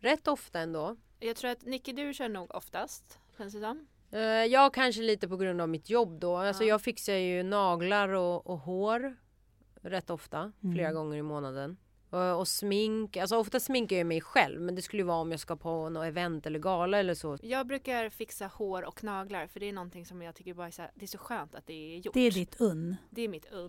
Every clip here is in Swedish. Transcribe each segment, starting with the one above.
Rätt ofta ändå. Jag tror att Nicky du kör nog oftast, känns det som. Eh, Jag kanske lite på grund av mitt jobb då. Alltså Ja. jag fixar ju naglar och, och hår rätt ofta, flera Mm. gånger i månaden. Och, och smink, alltså ofta sminkar jag mig själv men det skulle ju vara om jag ska på något event eller gala eller så. Jag brukar fixa hår och naglar för det är någonting som jag tycker bara är så, här, det är så skönt att det är gjort. Det är ditt unn. Det är mitt unn.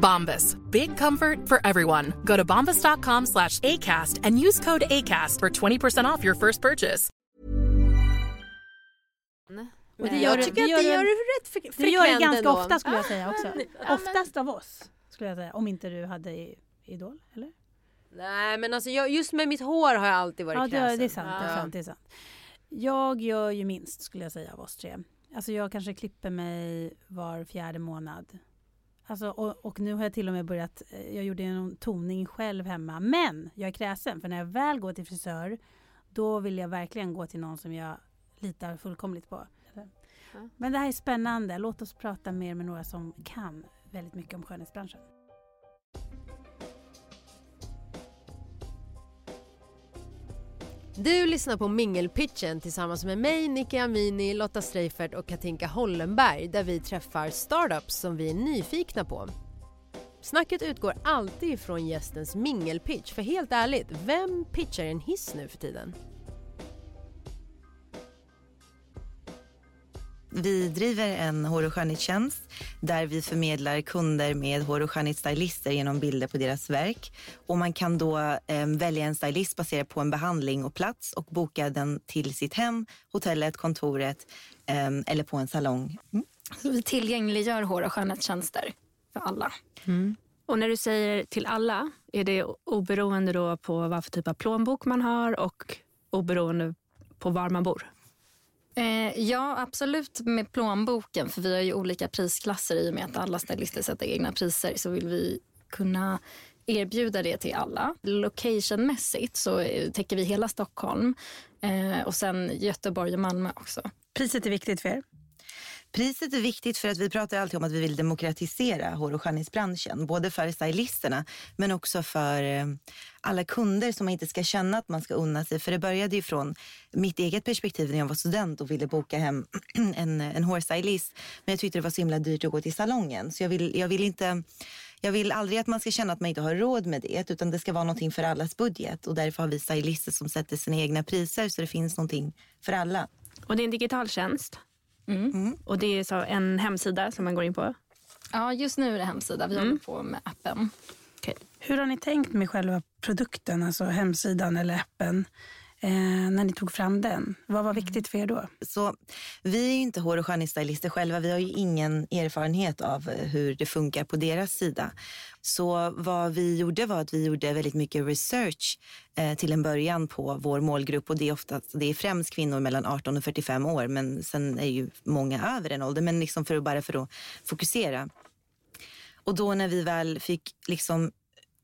Bombas. Big comfort for everyone. Go to bombas.com slash ACAST and use code ACAST for 20% off your first purchase. Och det Men- gör jag tycker det att gör det du- gör du rätt fre- frekvent Det gör det ganska ändå. ofta skulle jag säga också. ja, men- Oftast av oss skulle jag säga. Om inte du hade i- Idol, eller? Nej men alltså jag, just med mitt hår har jag alltid varit Ja, det, kräsen. det är sant. Det är Ja. sant, det är sant. Jag gör ju minst skulle jag säga av oss tre. Alltså jag kanske klipper mig var fjärde månad. Alltså, och, och nu har jag till och med börjat, eh, jag gjorde en toning själv hemma. Men jag är kräsen för när jag väl går till frisör då vill jag verkligen gå till någon som jag litar fullkomligt på. Men det här är spännande. Låt oss prata mer med några som kan väldigt mycket om skönhetsbranschen. Du lyssnar på Mingelpitchen tillsammans med mig, Nicky Amini, Lotta Streifert och Katinka Hollenberg där vi träffar startups som vi är nyfikna på. Snacket utgår alltid ifrån gästens mingelpitch, för helt ärligt, vem pitchar en hiss nu för tiden? Vi driver en hår och skönhetstjänst där vi förmedlar kunder med hår och skönhetsstylister genom bilder på deras verk. Och man kan då eh, välja en stylist baserat på en behandling och plats och boka den till sitt hem, hotellet, kontoret eh, eller på en salong. Mm. Så vi tillgängliggör hår och skönhetstjänster för alla. Och när du säger till alla, är det oberoende då på vad för typ av plånbok man har och oberoende på var man bor? Eh, ja, absolut med plånboken. För vi har ju olika prisklasser i och med att alla stylister sätter egna priser. Så vill vi kunna erbjuda det till alla. Locationmässigt så eh, täcker vi hela Stockholm eh, och sen Göteborg och Malmö också. Priset är viktigt för er. Priset är viktigt för att vi pratar alltid om att vi vill demokratisera hår och skönhetsbranschen. Både för stylisterna men också för eh, alla kunder som man inte ska känna att man ska unna sig. För det började ju från mitt eget perspektiv när jag var student och ville boka hem en, en hårstylist. Men jag tyckte det var så himla dyrt att gå till salongen. Så jag vill, jag vill inte... Jag vill aldrig att man ska känna att man inte har råd med det utan det ska vara någonting för allas budget. Och därför har vi stylister som sätter sina egna priser så det finns någonting för alla. Och det är en digital tjänst. Mm. Och det är så en hemsida som man går in på. Ja, just nu är det hemsida. Vi håller på med appen. Hur har ni tänkt med själva produkten, alltså hemsidan eller appen? Eh, när ni tog fram den. Vad var viktigt för er då? Så vi är ju inte hår och skönhetsstylister själva. Vi har ju ingen erfarenhet av eh, hur det funkar på deras sida. Så vad vi gjorde var att vi gjorde väldigt mycket research eh, till en början på vår målgrupp och det är, ofta, det är främst kvinnor mellan 18 och 45 år men sen är ju många över den åldern men liksom för, bara för att fokusera. Och då när vi väl fick liksom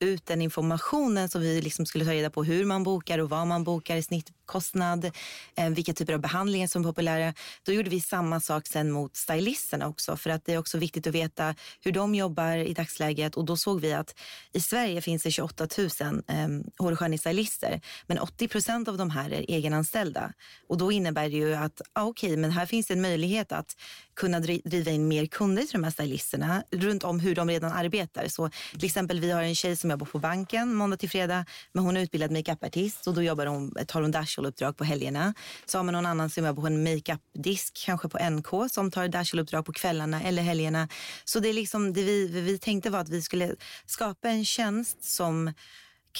ut den informationen som vi liksom skulle ta reda på hur man bokar och vad man bokar i snitt snittkostnad, eh, vilka typer av behandlingar som är populära. Då gjorde vi samma sak sen mot stylisterna också för att det är också viktigt att veta hur de jobbar i dagsläget och då såg vi att i Sverige finns det 28 000 eh, hår och skönhetsstylister men 80 procent av de här är egenanställda och då innebär det ju att ah, okej, okay, men här finns det en möjlighet att kunna driva in mer kunder till de här stylisterna runt om hur de redan arbetar. Så till exempel vi har en tjej som jobbar på banken måndag till fredag. Men hon är utbildad makeupartist och då jobbar hon, tar hon Dashel-uppdrag på helgerna. Så har man någon annan som jobbar på en makeupdisk, kanske på NK, som tar Dashel-uppdrag på kvällarna eller helgerna. Så det är liksom det vi, vi tänkte var att vi skulle skapa en tjänst som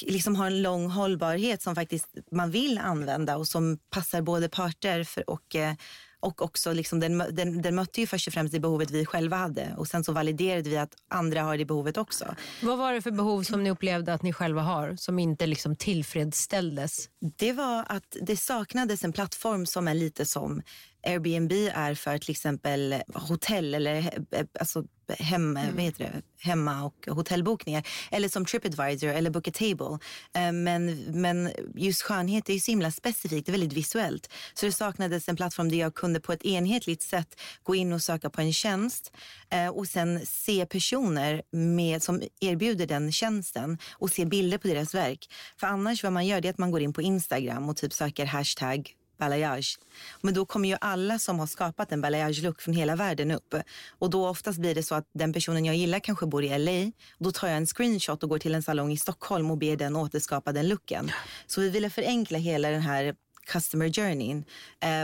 liksom har en lång hållbarhet som faktiskt man vill använda och som passar både parter för, och eh, och också liksom den, den, den mötte ju först och främst det behovet vi själva hade och sen så validerade vi att andra har det behovet också. Vad var det för behov som ni upplevde att ni själva har som inte liksom tillfredsställdes? Det var att det saknades en plattform som är lite som Airbnb är för till exempel hotell eller eh, alltså hem, mm. vad heter det? hemma och hotellbokningar. Eller som Tripadvisor eller Book a Table. Eh, men, men just skönhet är ju så himla specifikt, det är väldigt visuellt. Så det saknades en plattform där jag kunde på ett enhetligt sätt gå in och söka på en tjänst eh, och sen se personer med, som erbjuder den tjänsten och se bilder på deras verk. För annars vad man gör det är att man går in på Instagram och typ söker hashtag balayage. Men då kommer ju alla som har skapat en balayage-look från hela världen upp. Och då oftast blir det så att den personen jag gillar kanske bor i LA. Då tar jag en screenshot och går till en salong i Stockholm och ber den återskapa den looken. Så vi ville förenkla hela den här customer journeyn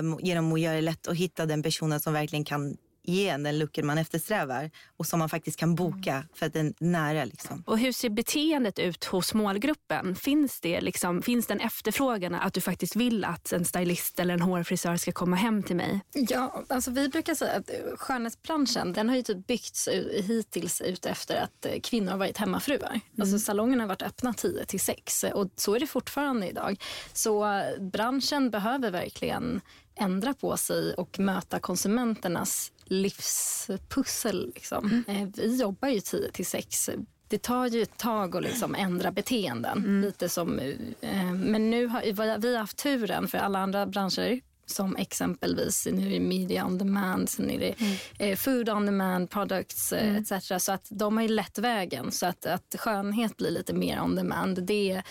um, genom att göra det lätt att hitta den personen som verkligen kan ge en den looken man eftersträvar och som man faktiskt kan boka för att den är nära. Liksom. Och hur ser beteendet ut hos målgruppen? Finns det liksom, finns den efterfrågan att du faktiskt vill att en stylist eller en hårfrisör ska komma hem till mig? Ja, alltså vi brukar säga att skönhetsbranschen den har ju typ byggts hittills ut efter att eh, kvinnor har varit hemmafruar. Mm. Alltså salongerna har varit öppna 10 till 6 och så är det fortfarande idag. Så branschen behöver verkligen ändra på sig och möta konsumenternas livspussel. Liksom. Mm. Eh, vi jobbar ju 10 till 6. Det tar ju ett tag att liksom ändra beteenden. Mm. Lite som, eh, men nu har vi har haft turen för alla andra branscher som exempelvis nu är media on demand, sen är det mm. Eh, food on demand, products mm. etc. Så att de har ju lätt vägen. Så att, att skönhet blir lite mer on demand. Det,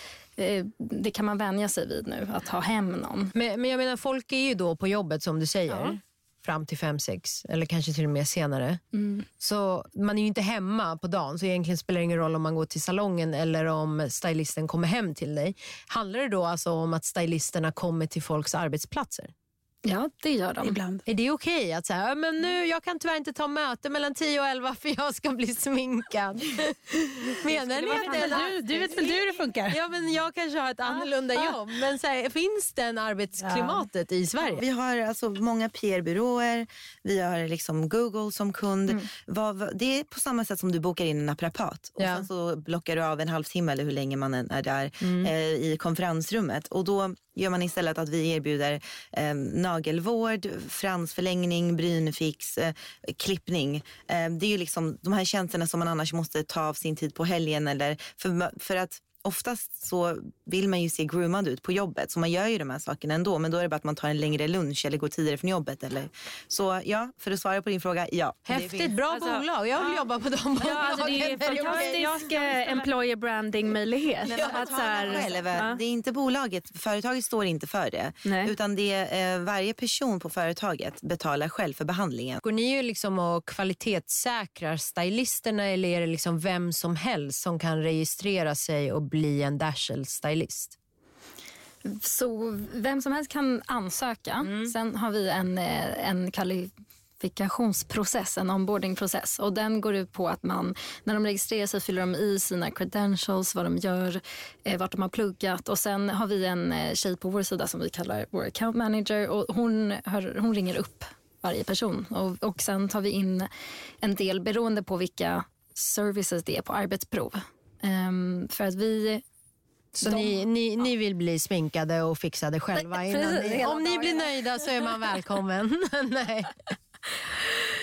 det kan man vänja sig vid nu, att ha hem någon. Men, men jag menar, folk är ju då på jobbet som du säger. Ja fram till fem sex eller kanske till och med senare. Mm. Så man är ju inte hemma på dagen så egentligen spelar det ingen roll om man går till salongen eller om stylisten kommer hem till dig. Handlar det då alltså om att stylisterna kommer till folks arbetsplatser? Ja, det gör de. Ibland. Är det okej okay att säga, men nu, jag kan tyvärr inte ta möte mellan 10 och 11 för jag ska bli sminkad? Menar ni att det. Du, du vet väl du hur det funkar? Ja, men jag kanske har ett annorlunda ah, jobb. Men så här, finns det arbetsklimatet ja. i Sverige? Vi har alltså många PR-byråer, vi har liksom Google som kund. Mm. Vad, det är på samma sätt som du bokar in en naprapat och ja. sen så blockar du av en halvtimme eller hur länge man än är där mm. eh, i konferensrummet. Och då gör man istället att vi erbjuder eh, nagelvård, fransförlängning, brynfix, eh, klippning. Eh, det är ju liksom de här tjänsterna som man annars måste ta av sin tid på helgen eller för, för att oftast så vill man ju se groomad ut på jobbet så man gör ju de här sakerna ändå men då är det bara att man tar en längre lunch eller går tidigare från jobbet. Eller. Så ja, för att svara på din fråga, ja. Häftigt, bra alltså, bolag. Jag vill ja. jobba på dem ja, alltså, Det är en fantastisk employer branding möjlighet. Ja, att, så här, själv, ja. Det är inte bolaget, företaget står inte för det. Nej. Utan det är eh, varje person på företaget betalar själv för behandlingen. Går ni ju liksom och kvalitetssäkrar stylisterna eller är det liksom vem som helst som kan registrera sig och bli en Dashel-stylist? Så vem som helst kan ansöka. Mm. Sen har vi en, eh, en kvali verifikationsprocess, en onboardingprocess. Och den går ut på att man, när de registrerar sig fyller de i sina credentials, vad de gör, eh, vart de har pluggat. Och sen har vi en eh, tjej på vår sida som vi kallar vår account manager och hon, hör, hon ringer upp varje person. Och, och sen tar vi in en del beroende på vilka services det är på arbetsprov. Um, för att vi så ni, ni, ni vill bli sminkade och fixade själva? Innan ni, om ni blir nöjda så är man välkommen. Nej.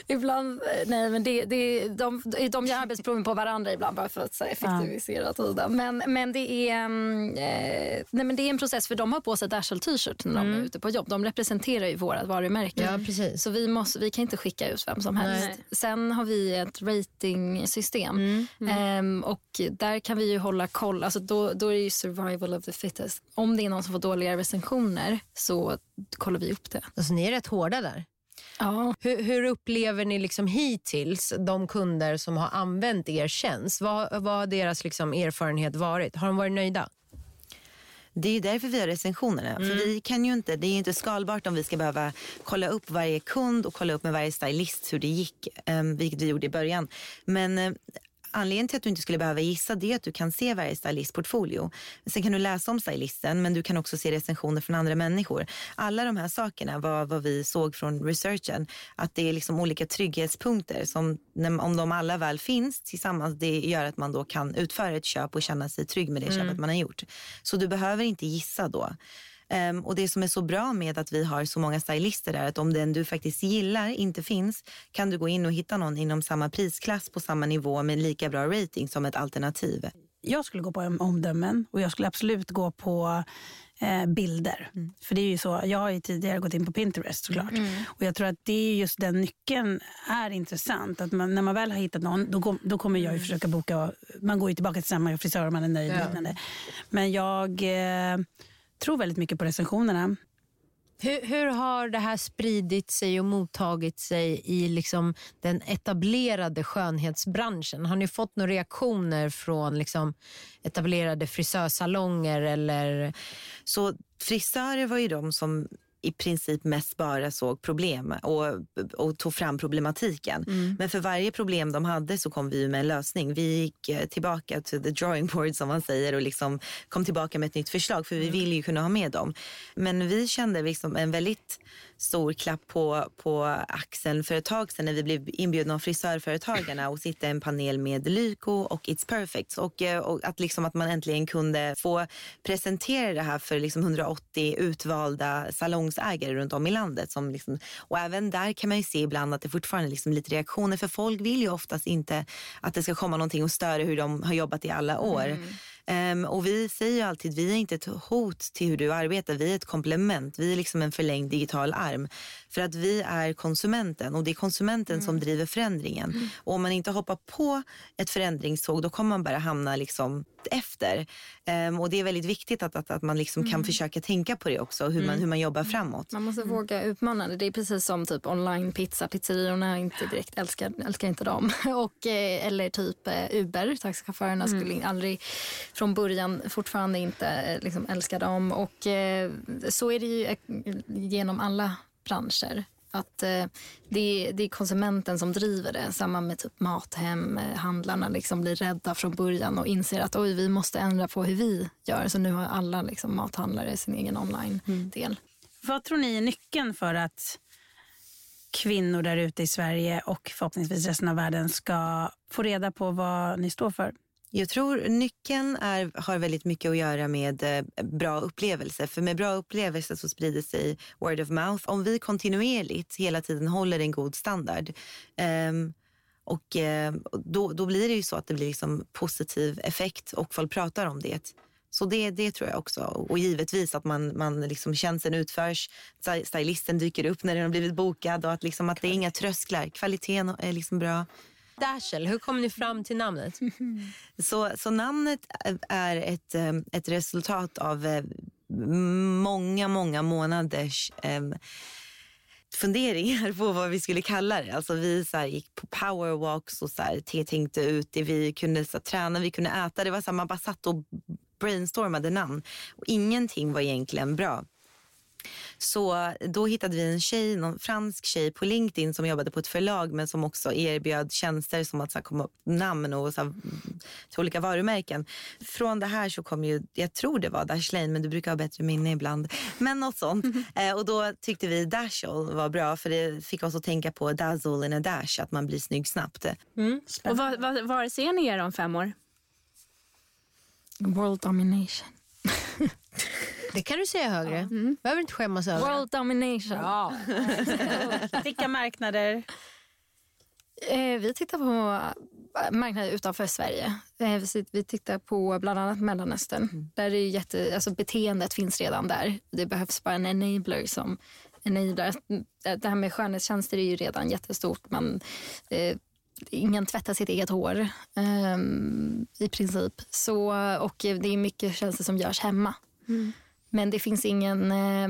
Ibland, nej men det, det, de, de gör arbetsproven på varandra ibland bara för att här, effektivisera tiden. Men, men, det är, eh, nej, men det är en process för de har på sig Dashel t-shirt när de mm. är ute på jobb. De representerar ju vårt varumärke. Ja, precis. Så vi, måste, vi kan inte skicka ut vem som helst. Nej. Sen har vi ett ratingsystem mm. Mm. Eh, och där kan vi ju hålla koll. Alltså då, då är det ju survival of the fittest. Om det är någon som får dåliga recensioner så kollar vi upp det. Alltså ni är rätt hårda där. Ja. Hur, hur, upplever ni liksom hittills de kunder som har använt er tjänst? Vad, vad har deras liksom erfarenhet varit? Har de varit nöjda? Det är därför vi har recensionerna. Mm. För vi kan ju inte, det är inte skalbart om vi ska behöva kolla upp varje kund och kolla upp med varje stylist hur det gick, um, vilket vi gjorde i början. Men uh, Anledningen till att du inte skulle behöva gissa det är att du kan se varje stylistportfolio. Sen kan du läsa om stylisten men du kan också se recensioner från andra människor. Alla de här sakerna var vad vi såg från researchen. Att det är liksom olika trygghetspunkter som om de alla väl finns tillsammans det gör att man då kan utföra ett köp och känna sig trygg med det mm. köpet man har gjort. Så du behöver inte gissa då. Um, och det som är så bra med att vi har så många stylister är att om den du faktiskt gillar inte finns kan du gå in och hitta någon inom samma prisklass på samma nivå med lika bra rating som ett alternativ. Jag skulle gå på omdömen och jag skulle absolut gå på eh, bilder. Mm. För det är ju så, jag har ju tidigare gått in på Pinterest såklart. Mm. Och jag tror att det är just den nyckeln är intressant. Att man, när man väl har hittat någon, då, kom, då kommer jag ju mm. försöka boka, man går ju tillbaka till samma frisör om man är nöjd. Ja. Men jag eh, tror väldigt mycket på recensionerna. Hur, hur, har det här spridit sig och mottagit sig i liksom den etablerade skönhetsbranschen? Har ni fått några reaktioner från liksom etablerade frisörsalonger? Eller? Så frisörer var ju de som i princip mest bara såg problem och, och tog fram problematiken. Mm. Men för varje problem de hade så kom vi med en lösning. Vi gick eh, tillbaka till the drawing board som man säger och liksom kom tillbaka med ett nytt förslag för vi mm. ville ju kunna ha med dem. Men vi kände liksom en väldigt stor klapp på, på axeln för ett tag sedan när vi blev inbjudna av frisörföretagarna och sitta i en panel med Lyko och It's Perfect. Och, eh, och att, liksom att man äntligen kunde få presentera det här för liksom 180 utvalda salongsägare runt om i landet. Som liksom, och även där kan man ju se ibland att det fortfarande är liksom lite reaktioner för folk vill ju oftast inte att det ska komma någonting och störa hur de har jobbat i alla år. Mm. Um, och vi säger ju alltid, vi är inte ett hot till hur du arbetar, vi är ett komplement. Vi är liksom en förlängd digital arm. För att vi är konsumenten och det är konsumenten mm. som driver förändringen. Mm. Och om man inte hoppar på ett förändringståg då kommer man bara hamna liksom efter. Um, och det är väldigt viktigt att, att, att man liksom mm. kan försöka tänka på det också, hur, man, mm. hur man jobbar framåt. Man måste våga utmana det. Det är precis som typ online pizza. Pizzeriorna inte direkt älskar, älskar inte dem. och, eh, eller typ eh, Uber, taxichaufförerna mm. skulle aldrig från början fortfarande inte eh, liksom, älska dem. Och eh, så är det ju eh, genom alla branscher. Att eh, det, är, det, är konsumenten som driver det. Samma med typ Mathem. Handlarna liksom blir rädda från början och inser att Oj, vi måste ändra på hur vi gör. Så nu har alla liksom, mathandlare sin egen online-del. Mm. Vad tror ni är nyckeln för att kvinnor där ute i Sverige och förhoppningsvis resten av världen ska få reda på vad ni står för? Jag tror nyckeln är, har väldigt mycket att göra med eh, bra upplevelser. För med bra upplevelser så sprider sig word of mouth. Om vi kontinuerligt hela tiden håller en god standard um, och uh, då, då blir det ju så att det blir liksom positiv effekt och folk pratar om det. Så det, det tror jag också. Och givetvis att man, man liksom tjänsten utförs, stylisten dyker upp när den har blivit bokad och att, liksom att det är inga trösklar. Kvaliteten är liksom bra. Dashel, hur kom ni fram till namnet? så, så namnet är ett, ehm, ett resultat av eh, många, många månaders ehm, funderingar på vad vi skulle kalla det. Alltså vi så här, gick på powerwalks och så här, tänkte ut det. Vi kunde så här, träna, vi kunde äta. Det var så här, man bara satt och brainstormade namn. Och ingenting var egentligen bra. Så då hittade vi en tjej, någon fransk tjej på LinkedIn som jobbade på ett förlag men som också erbjöd tjänster som att så här, komma upp namn och så här, till olika varumärken. Från det här så kom ju, jag tror det var Dashlane men du brukar ha bättre minne ibland. Men något sånt. Eh, och då tyckte vi Dashall var bra för det fick oss att tänka på dazzle in a dash, att man blir snygg snabbt. Mm. Och var, var, var ser ni er om fem år? World domination. Det kan du säga högre. Mm. behöver inte skämmas över. World domination. Ja. Vilka marknader? Eh, vi tittar på marknader utanför Sverige. Eh, vi tittar på bland annat Mellanöstern. Mm. Där är jätte, alltså beteendet finns redan där. Det behövs bara en enabler som enablar. Det här med skönhetstjänster är ju redan jättestort. Man, eh, ingen tvättar sitt eget hår eh, i princip. Så, och det är mycket tjänster som görs hemma. Mm. Men det finns ingen eh,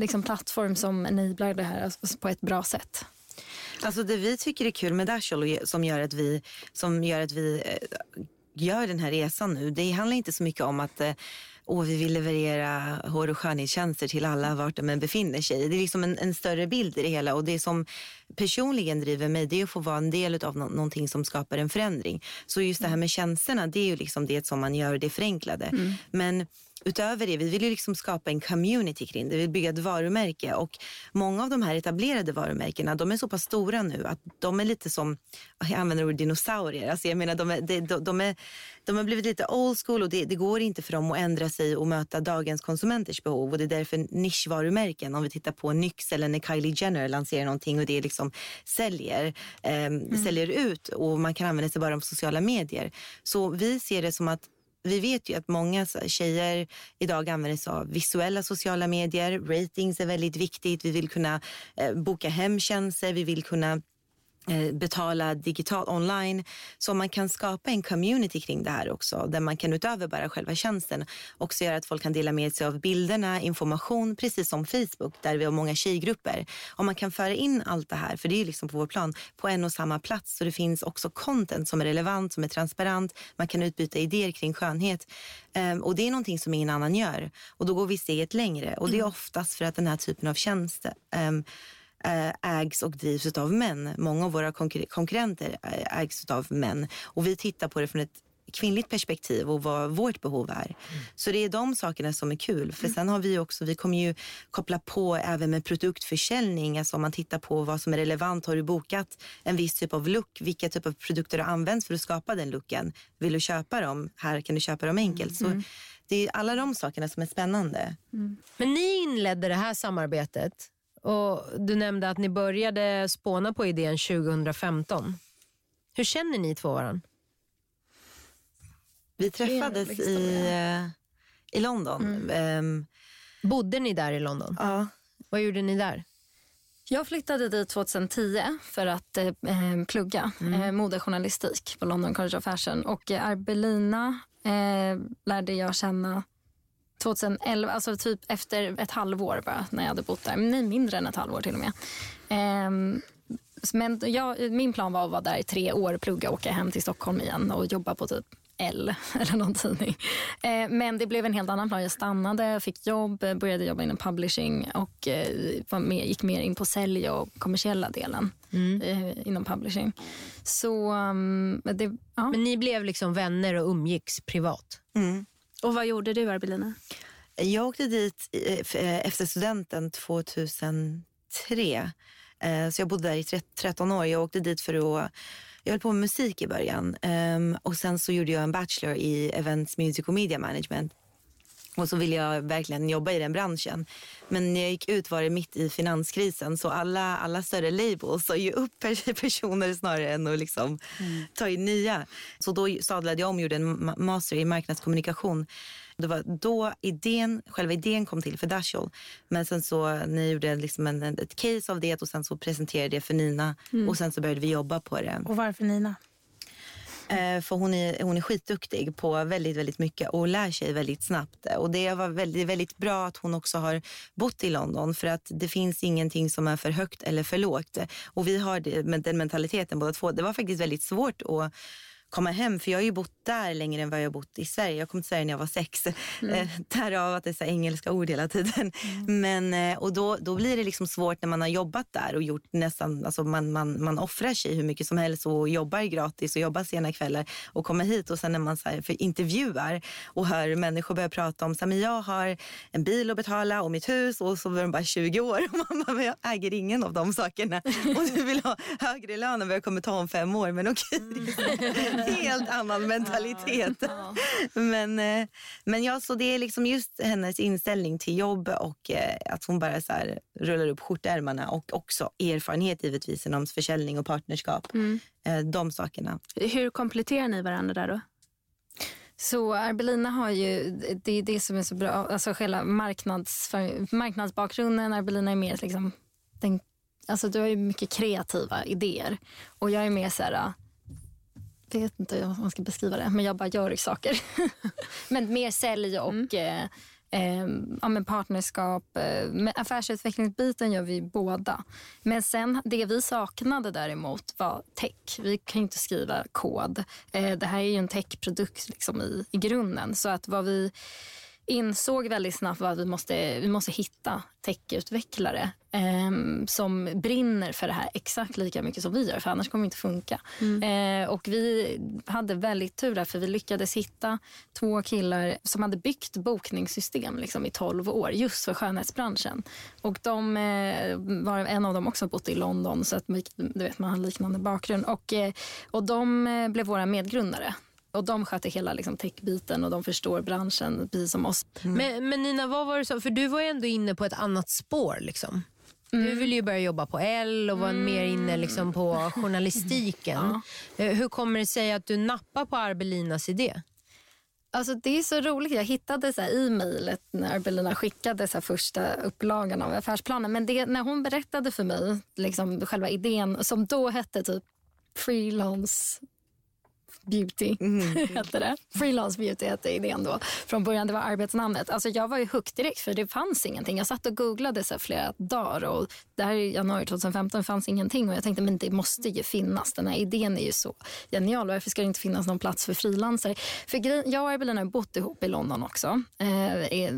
liksom plattform som enablar det här alltså, på ett bra sätt. Alltså det vi tycker är kul med Dashall som gör att vi, som gör, att vi eh, gör den här resan nu, det handlar inte så mycket om att och vi vill leverera hår och skönhetstjänster till alla vart de än befinner sig. Det är liksom en, en, större bild i det hela och det som personligen driver mig det är att få vara en del av no någonting som skapar en förändring. Så just det här med tjänsterna det är ju liksom det som man gör det förenklade. Mm. Men utöver det, vi vill ju liksom skapa en community kring det. Vi vill bygga ett varumärke och många av de här etablerade varumärkena, de är så pass stora nu att de är lite som, jag använder ordet dinosaurier, alltså jag menar de, är, de, de, är, de har blivit lite old school och det, det, går inte för dem att ändra sig och möta dagens konsumenters behov och det är därför nischvarumärken, om vi tittar på Nyx eller när Kylie Jenner lanserar någonting och det liksom säljer, eh, mm. säljer ut och man kan använda sig bara av sociala medier. Så vi ser det som att vi vet ju att många tjejer idag använder sig av visuella sociala medier. Ratings är väldigt viktigt. Vi vill kunna eh, boka hemtjänster, vi vill kunna betala digitalt online. Så man kan skapa en community kring det här också där man kan utöver bara själva tjänsten också göra att folk kan dela med sig av bilderna, information, precis som Facebook där vi har många tjejgrupper. Om man kan föra in allt det här, för det är liksom på vår plan, på en och samma plats så det finns också content som är relevant, som är transparent, man kan utbyta idéer kring skönhet. Um, och det är någonting som ingen annan gör. Och då går vi steget längre och det är oftast för att den här typen av tjänster um, Eh, ägs och drivs av män. Många av våra konkur konkurrenter eh, ägs av män. Och vi tittar på det från ett kvinnligt perspektiv och vad vårt behov är. Mm. Så det är de sakerna som är kul. För sen har vi också, vi kommer ju koppla på även med produktförsäljning. Alltså om man tittar på vad som är relevant. Har du bokat en viss typ av look? Vilka typ av produkter har använts för att skapa den looken? Vill du köpa dem? Här kan du köpa dem enkelt. Mm. Så det är alla de sakerna som är spännande. Mm. Men ni inledde det här samarbetet och Du nämnde att ni började spåna på idén 2015. Hur känner ni två varandra? Vi träffades i, eh, i London. Mm. Um, Bodde ni där i London? Ja. Vad gjorde ni där? Jag flyttade dit 2010 för att eh, eh, plugga mm. eh, modejournalistik på London College of Fashion. Och eh, Arbelina eh, lärde jag känna 2011, alltså typ efter ett halvår bara när jag hade bott där. Nej, mindre än ett halvår till och med. Um, men jag, min plan var att vara där i tre år, plugga, åka hem till Stockholm igen och jobba på typ L eller någon tidning. Eh, men det blev en helt annan plan. Jag stannade, fick jobb, började jobba inom publishing och eh, var med, gick mer in på sälj och kommersiella delen mm. eh, inom publishing. Så, um, det, ja. Men ni blev liksom vänner och umgicks privat? Mm. Och vad gjorde du, Arbelina? Jag åkte dit eh, eh, efter studenten 2003. Eh, så jag bodde där i 13 år. Jag åkte dit för att jag höll på med musik i början ehm, och sen så gjorde jag en bachelor i Events Music och Media Management. Och så ville jag verkligen jobba i den branschen. Men när jag gick ut var det mitt i finanskrisen så alla, alla större labels sa ju upp personer snarare än att liksom mm. ta in nya. Så då sadlade jag om och gjorde en master i marknadskommunikation. Det var då idén, själva idén kom till för Dashall. Men sen så ni gjorde liksom en, ett case av det och sen så presenterade det för Nina mm. och sen så började vi jobba på det. Och varför Nina? Eh, för hon är, hon är skitduktig på väldigt, väldigt mycket och lär sig väldigt snabbt. Och det var väldigt, väldigt bra att hon också har bott i London för att det finns ingenting som är för högt eller för lågt. Och vi har det, med den mentaliteten båda två. Det var faktiskt väldigt svårt att komma hem. För jag har ju bott där längre än vad jag har bott i Sverige. Jag kom till Sverige när jag var sex. Mm. Eh, därav att det är så engelska ord hela tiden. Mm. Men, eh, och då, då blir det liksom svårt när man har jobbat där och gjort nästan, alltså man, man, man offrar sig hur mycket som helst och jobbar gratis och jobbar sena kvällar och kommer hit och sen när man så här, för intervjuar och hör människor börja prata om så här, men jag har en bil att betala och mitt hus och så var de bara 20 år och man bara, men jag äger ingen av de sakerna och du vill ha högre lön än vad jag kommer ta om fem år. Men okej, mm. Helt annan mentalitet. men, eh, men ja, så det är liksom just hennes inställning till jobb och eh, att hon bara så här rullar upp skjortärmarna och också erfarenhet givetvis inom försäljning och partnerskap. Mm. Eh, de sakerna. Hur kompletterar ni varandra där då? Så Arbelina har ju, det är det som är så bra, alltså själva marknads, marknadsbakgrunden. Arbelina är mer liksom, den, alltså du har ju mycket kreativa idéer och jag är mer så här, vet inte hur man ska beskriva det, men jag bara gör saker. men mer sälj och mm. eh, eh, ja, men partnerskap. Eh, affärsutvecklingsbiten gör vi båda. Men sen det vi saknade däremot var tech. Vi kan inte skriva kod. Eh, det här är ju en techprodukt liksom i, i grunden. Så att vad vi insåg väldigt snabbt att vi måste, vi måste hitta techutvecklare eh, som brinner för det här exakt lika mycket som vi gör, för annars kommer det inte funka. Mm. Eh, och vi hade väldigt tur där, för vi lyckades hitta två killar som hade byggt bokningssystem liksom, i 12 år, just för skönhetsbranschen. Och de eh, var en av dem också bott i London, så att du vet, man har liknande bakgrund. Och, eh, och de eh, blev våra medgrundare. Och de sköter hela liksom, techbiten och de förstår branschen precis som oss. Mm. Men, men, Nina, vad var det så? För du var ju ändå inne på ett annat spår. Liksom. Mm. Du ville ju börja jobba på L och var mm. mer inne liksom, på journalistiken. ja. Eh, hur kommer det sig att du nappar på Arbelinas idé? Alltså det är så roligt. Jag hittade så i mejlet när Arbelina skickade så första upplagan av affärsplanen. Men det, när hon berättade för mig liksom själva idén som då hette typ freelance beauty mm. hette det. Freelance beauty hette idén då. Från början det var arbetsnamnet. Alltså jag var ju hooked direkt för det fanns ingenting. Jag satt och googlade så flera dagar och det här är januari 2015 fanns ingenting och jag tänkte men det måste ju finnas. Den här idén är ju så genial. Varför ska det inte finnas någon plats för frilansare? För jag och Evelina har bott ihop i London också eh, i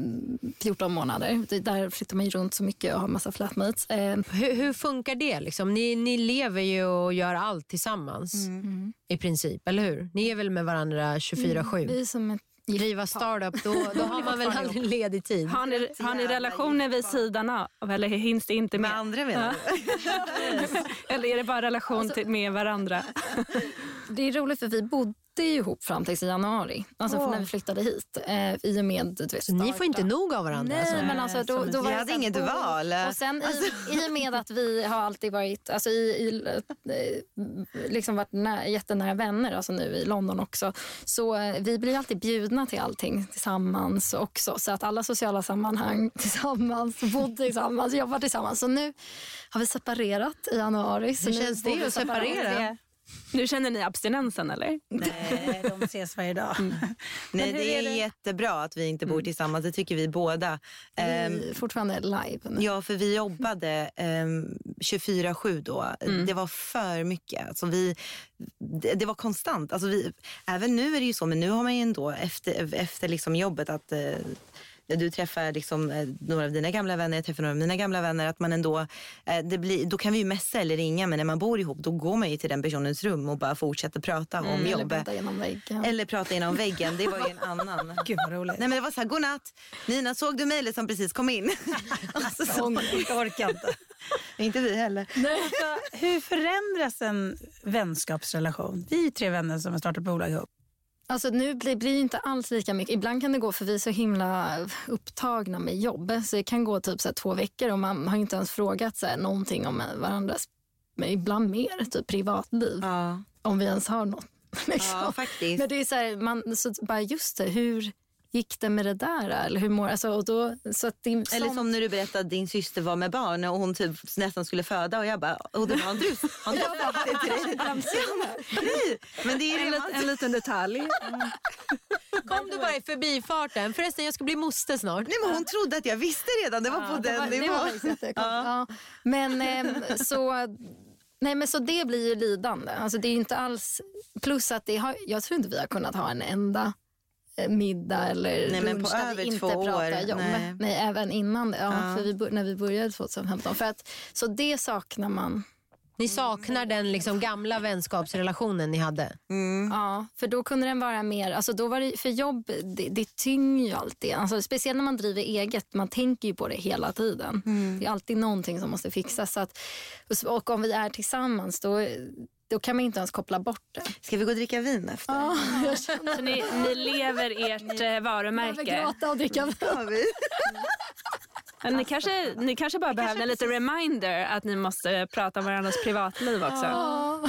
14 månader. Där flyttar man ju runt så mycket och har massa flatmates. Eh. Hur, hur, funkar det? Liksom? Ni, ni lever ju och gör allt tillsammans mm. i princip, eller hur? Ni är väl med varandra 24-7? Mm, vi är som ett driva startup, då, då har man väl aldrig ledig tid. Har ni, har ni relationer vid sidan av eller hinns det inte med? Med andra menar du? eller är det bara relation alltså, till, med varandra? det är roligt för vi bodde ihop fram till januari. Alltså oh. när vi flyttade hit. Eh, I och med, du vet, Ni får inte nog av varandra? Nej, alltså. men alltså, då, då var vi hade inget val. Och sen alltså. i, i och med att vi har alltid varit, alltså, i, i, eh, liksom varit nä, jättenära vänner alltså nu i London också. Så eh, vi blir alltid bjudna till allting tillsammans också. Så att alla sociala sammanhang tillsammans, bodde tillsammans, jobbar tillsammans. Så nu har vi separerat i januari. Hur känns det att separera? Nu känner ni abstinensen eller? Nej, de ses varje dag. Mm. Nej, det är, det? jättebra att vi inte bor mm. tillsammans. Det tycker vi båda. Vi är um, fortfarande live. Nu. Ja, för vi jobbade um, 24-7 då. Mm. Det var för mycket. Alltså vi, det, det var konstant. Alltså vi, även nu är det ju så, men nu har man ju ändå efter, efter liksom jobbet att uh, du träffar liksom, eh, några av dina gamla vänner, jag träffar några av mina gamla vänner. Att man ändå, eh, det blir, då kan vi ju messa eller ringa men när man bor ihop då går man ju till den personens rum och bara fortsätter prata mm, om jobbet. Eller prata genom väggen. Eller prata genom väggen. Det var ju en annan. Gud vad roligt. Nej men det var så här, godnatt. Nina såg du mejlet som precis kom in? alltså, så, jag orkar inte. inte vi heller. Nej, hur förändras en vänskapsrelation? Vi är tre vänner som har startat bolag ihop. Alltså nu blir det inte alls lika mycket. Ibland kan det gå för vi är så himla upptagna med jobb. Så det kan gå typ så två veckor och man har inte ens frågat så här, någonting om varandras, men ibland mer, typ privatliv. Ja. Om vi ens har något. Liksom. Ja, faktiskt. Men det är så här, man, så bara just det, hur, gick det med det där? Eller, hur mår, alltså, och då, så att det, eller som när du berättade att din syster var med barn och hon typ nästan skulle föda och jag bara, och det var Andrews. Han Nej, men det är en, lit, en liten detalj. Kom du bara i förbifarten. Förresten, jag ska bli moster snart. Nej, men hon trodde att jag visste redan. Det var ja, på den nivån. Ja. Ja. Men eh, så Nej, men så det blir ju lidande. Alltså, det är inte alls... Plus att det har, jag tror inte vi har kunnat ha en enda middag eller Nej, men lunch på där över vi inte två pratar år, jobb. nej. Nej. även innan det. Ja, Ja. För vi, när vi började 2015. För att, så det saknar man. Ni saknar den liksom gamla vänskapsrelationen ni hade? Mm. Ja, för då kunde den vara mer... Alltså då var det, för jobb, det, det tynger ju alltid. Alltså speciellt när man driver eget. Man tänker ju på det hela tiden. Mm. Det är alltid någonting som måste fixas. Så att, och om vi är tillsammans då, då kan man inte ens koppla bort det. Ska vi gå och dricka vin efter? Ja, jag känner Så ni, ni lever ert eh, behöver varumärke. gråta och dricka vin. Vi? Men ni kanske, ni kanske bara behövde en liten reminder att ni måste prata om varandras privatliv också. Ja.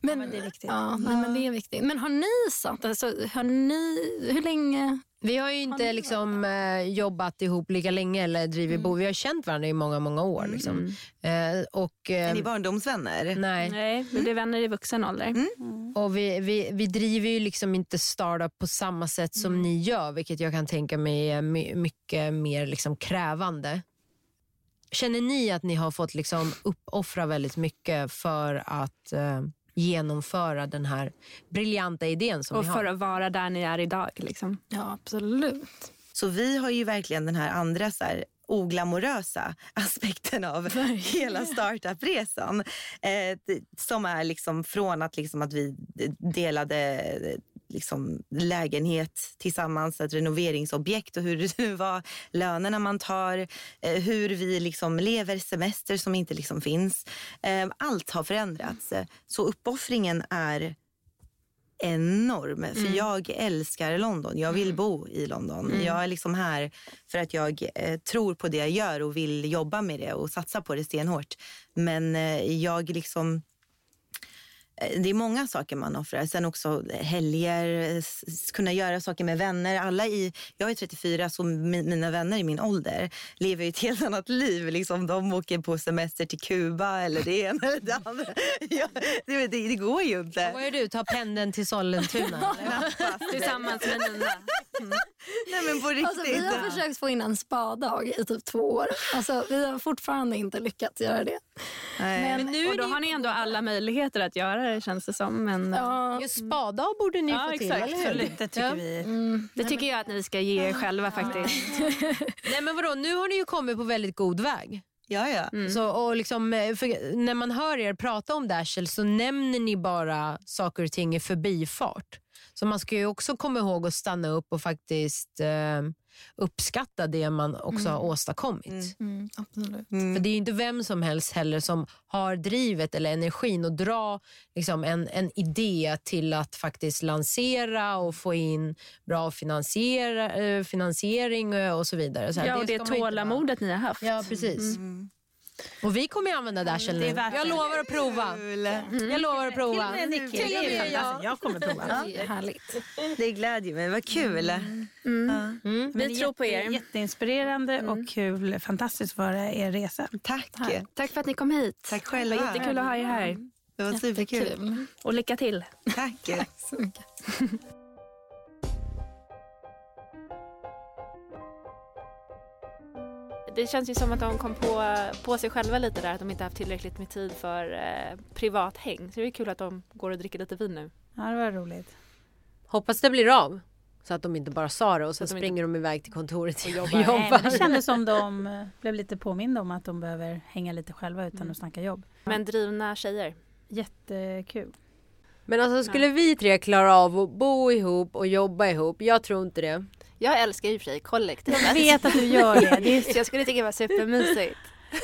Men, men det är viktigt. Ja, nej, men det är viktigt. Men har ni satt, alltså, har ni, hur länge? Vi har ju inte liksom, eh, jobbat ihop lika länge eller drivit bo. Vi har känt varandra i många, många år. Liksom. Eh, och, eh, Är ni barndomsvänner? nej. Nej, vi blev vänner i vuxen ålder. Och vi, vi, vi driver ju liksom inte startup på samma sätt som ni gör, vilket jag kan tänka mig är my, mycket mer liksom krävande. Känner ni att ni har fått liksom uppoffra väldigt mycket för att eh, genomföra den här briljanta idén som Och för har? att vara där ni är idag. Liksom. Ja, absolut. Så vi har ju verkligen den här andra så här, oglamorösa aspekten av hela startupresan. Eh, som är liksom från att, liksom att vi delade liksom lägenhet tillsammans, ett renoveringsobjekt och hur det var lönerna man tar, eh, hur vi liksom lever semester som inte liksom finns. Eh, allt har förändrats. Så uppoffringen är enorm. För jag älskar London. Jag vill bo i London. Jag är liksom här för att jag eh, tror på det jag gör och vill jobba med det och satsa på det stenhårt. Men eh, jag liksom... eh, Det är många saker man offrar. Sen också helger, eh, s- kunna göra saker med vänner. Alla i, jag är 34, så mi- mina vänner i min ålder lever ju ett helt annat liv. Liksom, de åker på semester till Kuba eller det ena eller det andra. Ja, det, det, det går ju inte. Vad gör du? Ta pendeln till Sollentuna? Tillsammans med Nina. Nej men på riktigt. Alltså, vi har försökt få in en spadag i typ två år. Alltså, vi har fortfarande inte lyckats göra det. Nej. Men och då har ni ändå alla möjligheter att göra det känns det som. Men, Ja, Just spadag borde ni Ja, få till, exakt. eller hur? Det tycker Ja. vi. mm, det tycker jag att ni ska ge er själva faktiskt. Nej men vadå, nu har ni ju kommit på väldigt god väg. Ja, ja. Mm. Så, och liksom, eh, när man hör er prata om Dashel så nämner ni bara saker och ting i förbifart. Så man ska ju också komma ihåg att stanna upp och faktiskt eh, uppskatta det man också har åstadkommit. Mm. mm, absolut. För det är ju inte vem som helst heller som har drivet eller energin att dra liksom, en, en idé till att faktiskt lansera och få in bra finansiera, eh, finansiering eh, och så vidare. Så här, Ja, och det vara- tålamodet ni har haft. Ja, precis. Mm. Och vi kommer ju använda Dashel Det är nu. Jag lovar att prova. Kul. Jag lovar att prova. Till och med Till och det är med jag. Jag kommer prova. Det är härligt. Det glädjer mig. Vad kul. Mm. Men Vi det är tror på er. Jätteinspirerande och kul. Fantastiskt för er resa. Tack. Tack för att ni kom hit. Tack Det var själva. jättekul att ha er här. Det var superkul. Och lycka till. Tack. Så mycket. Det känns ju som att de kom på, på sig själva lite där att de inte haft tillräckligt med tid för eh, privat häng. Så det är kul att de går och dricker lite vin nu. Ja, det var roligt. Hoppas det blir av. Så att de inte bara sa det och så att de springer de iväg till kontoret och jobbar. Nej, men det kändes som de eh, blev lite påminda om att de behöver hänga lite själva utan Mm. att snacka jobb. Men drivna tjejer. Jättekul. Men alltså skulle vi tre klara av att bo ihop och jobba ihop? Jag tror inte det. Jag älskar ju i och för sig kollektivet. Jag vet att du gör det. det är, jag skulle tycka det var supermysigt.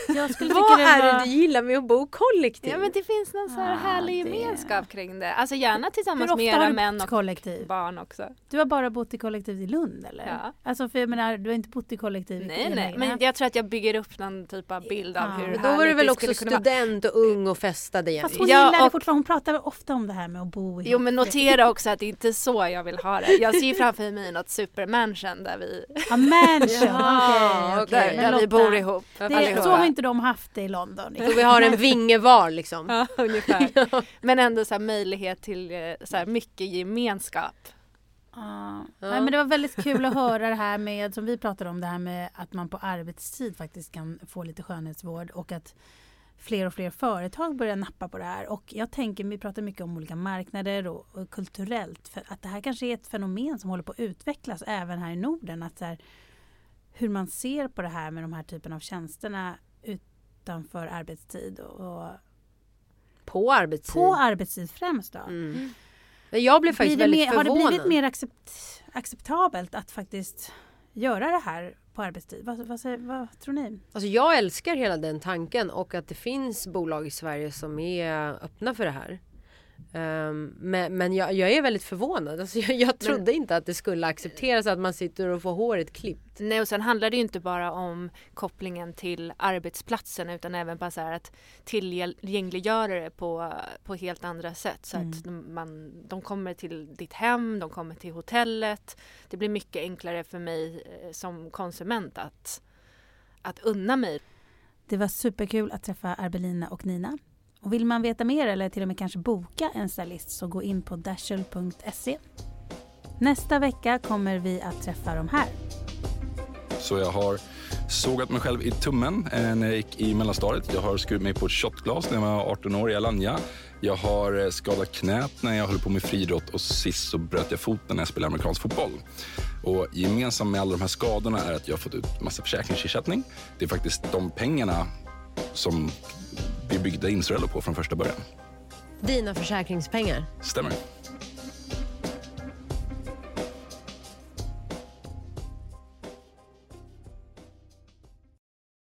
Jag skulle Vad tycka det är det var... du gillar med att bo kollektivt? Ja men det finns någon så här Ah, härlig det- gemenskap kring det. Alltså gärna tillsammans med era män och kollektiv? barn också. Du har bara bott i kollektiv i Lund eller? Ja. Alltså för jag menar, du har inte bott i kollektiv i Nej nej, men jag tror att jag bygger upp någon typ av bild av Ja. hur då var du väl det också student och ung och festade igen? Fast hon Ja, gillar det och- fortfarande. Hon pratar ofta om det här med att bo ihop. Jo men notera också att det inte är så jag vill ha det. Jag ser ju framför mig något supermansion där vi, Ja, mansion. Ja, okej, okej. okej. där, där vi bor ihop Det, har inte de haft det i London. Så vi har en vinge var liksom. Ja, ungefär. Men ändå så här möjlighet till eh, så här mycket gemenskap. Ja. Ja. Nej, men det var väldigt kul att höra det här med, som vi pratade om, det här med att man på arbetstid faktiskt kan få lite skönhetsvård och att fler och fler företag börjar nappa på det här. Och jag tänker, vi pratar mycket om olika marknader och, och kulturellt, för att det här kanske är ett fenomen som håller på att utvecklas även här i Norden. Att så här, hur man ser på det här med de här typen av tjänsterna utanför arbetstid. Och, på arbetstid? På arbetstid främst då. Mm. Jag blev faktiskt väldigt mer, förvånad. Har det blivit mer accept, acceptabelt att faktiskt göra det här på arbetstid? Vad, vad, säger, vad tror ni? Alltså jag älskar hela den tanken och att det finns bolag i Sverige som är öppna för det här. Um, men men jag, jag, är väldigt förvånad. Alltså jag, jag trodde men, inte att det skulle accepteras att man sitter och får håret klippt. Nej och sen handlar det ju inte bara om kopplingen till arbetsplatsen utan även bara så här att tillgängliggöra det på, på helt andra sätt. Så mm. att man, de kommer till ditt hem, de kommer till hotellet. Det blir mycket enklare för mig eh, som konsument att, att unna mig. Det var superkul att träffa Arbelina och Nina. Och vill man veta mer eller till och med kanske boka en stylist så gå in på dashel.se. Nästa vecka kommer vi att träffa de här. Så jag har sågat mig själv i tummen eh, när jag gick i mellanstadiet. Jag har skurit mig på ett shotglas när jag var 18 år i Alanya. Jag har eh, skadat knät när jag höll på med friidrott och sist så bröt jag foten när jag spelade amerikansk fotboll. Och gemensamt med alla de här skadorna är att jag har fått ut massa försäkringsersättning. Det är faktiskt de pengarna som vi byggde Insurello på från första början. Dina försäkringspengar? Stämmer.